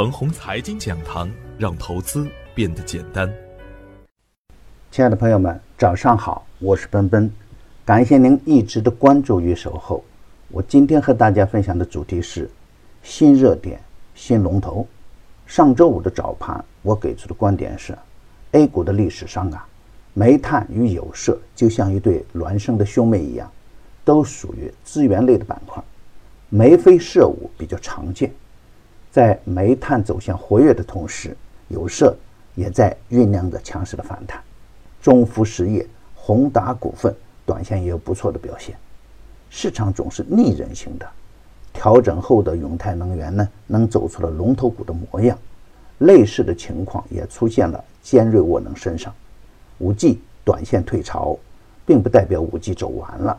腾宏财经讲堂，让投资变得简单。亲爱的朋友们，早上好，我是奔奔，感谢您一直的关注与守候。我今天和大家分享的主题是新热点、新龙头。上周五的早盘，我给出的观点是：A 股的历史上啊，煤炭与有色就像一对孪生的兄妹一样，都属于资源类的板块。眉飞色舞比较常见，在煤炭走向活跃的同时，有色也在酝酿着强势的反弹。中孚实业、宏达股份短线也有不错的表现。市场总是逆人性的，调整后的永泰能源呢，能走出了龙头股的模样。类似的情况也出现了尖锐沃能身上。五 G 短线退潮，并不代表五 G 走完了。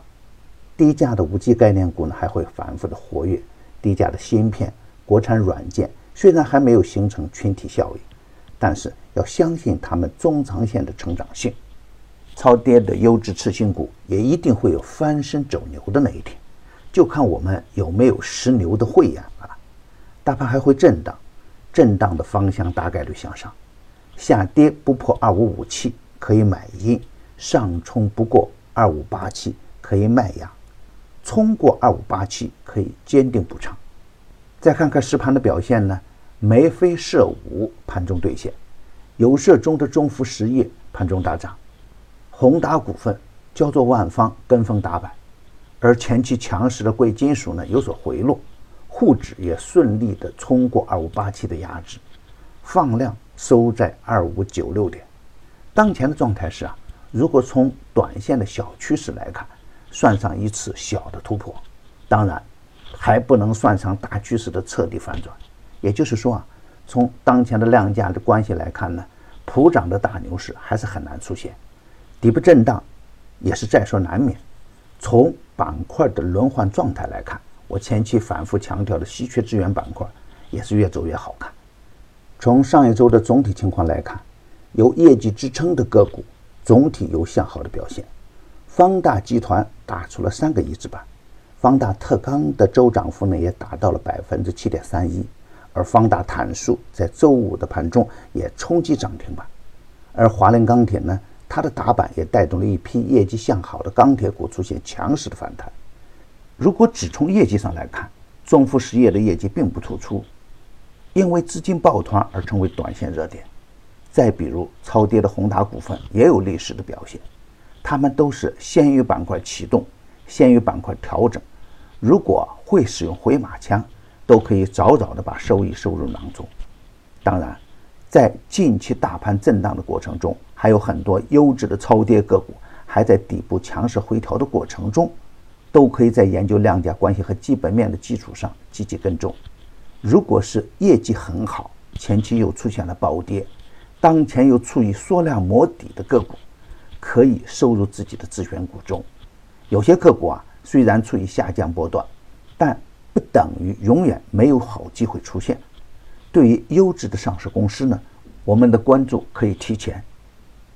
低价的五 G 概念股呢，还会反复的活跃。低价的芯片、国产软件虽然还没有形成群体效应，但是要相信他们中长线的成长性。超跌的优质次新股也一定会有翻身走牛的那一天，就看我们有没有识牛的慧眼了。大盘还会震荡，震荡的方向大概率向上，下跌不破二五五七可以买阴，上冲不过二五八七可以卖压。冲过二五八七可以坚定补仓。再看看实盘的表现呢？眉飞色舞，盘中兑现。有色中的中孚实业盘中大涨，宏达股份、焦作万方跟风打板，而前期强势的贵金属呢有所回落，沪指也顺利的冲过二五八七的压制，放量收在二五九六点。当前的状态是啊，如果从短线的小趋势来看。算上一次小的突破，当然还不能算上大趋势的彻底反转。也就是说啊，从当前的量价的关系来看呢，普涨的大牛市还是很难出现，底部震荡也是在所难免。从板块的轮换状态来看，我前期反复强调的稀缺资源板块也是越走越好看。从上一周的总体情况来看，有业绩支撑的个股总体有向好的表现。方大集团打出了三个一字板，方大特钢的周涨幅呢也达到了百分之七点三一，而方大坦素在周五的盘中也冲击涨停板，而华菱钢铁呢，它的打板也带动了一批业绩向好的钢铁股出现强势的反弹。如果只从业绩上来看，中孚实业的业绩并不突出，因为资金抱团而成为短线热点。再比如超跌的宏达股份也有类似的表现。他们都是先于板块启动，先于板块调整。如果会使用回马枪，都可以早早的把收益收入囊中。当然，在近期大盘震荡的过程中，还有很多优质的超跌个股还在底部强势回调的过程中，都可以在研究量价关系和基本面的基础上积极跟踪。如果是业绩很好，前期又出现了暴跌，当前又处于缩量磨底的个股。可以收入自己的自选股中，有些个股啊，虽然处于下降波段，但不等于永远没有好机会出现。对于优质的上市公司呢，我们的关注可以提前，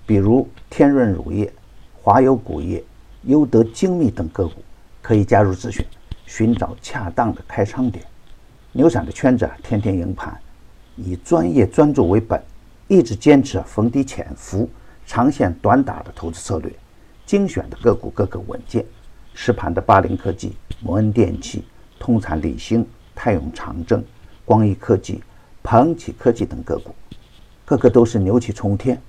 比如天润乳业、华友钴业、优德精密等个股，可以加入自选，寻找恰当的开仓点。牛散的圈子啊，天天赢盘，以专业专注为本，一直坚持逢低潜伏。长线短打的投资策略，精选的个股个个稳健。实盘的八零科技、摩恩电器、通产理兴、泰永长征、光益科技、鹏起科技等个股，个个都是牛气冲天。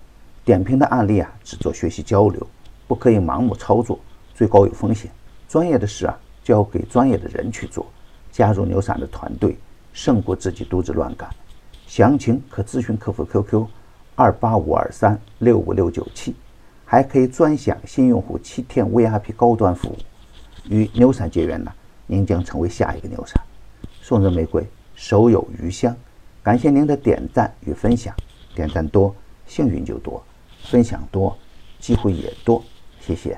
点评的案例啊，只做学习交流，不可以盲目操作，最高有风险。专业的事啊，交给专业的人去做。加入牛散的团队，胜过自己独自乱干。详情可咨询客服 QQ。二八五二三六五六九七，还可以专享新用户七天 VIP 高端服务。与牛散结缘呢，您将成为下一个牛散。送人玫瑰，手有余香。感谢您的点赞与分享，点赞多，幸运就多；分享多，机会也多。谢谢。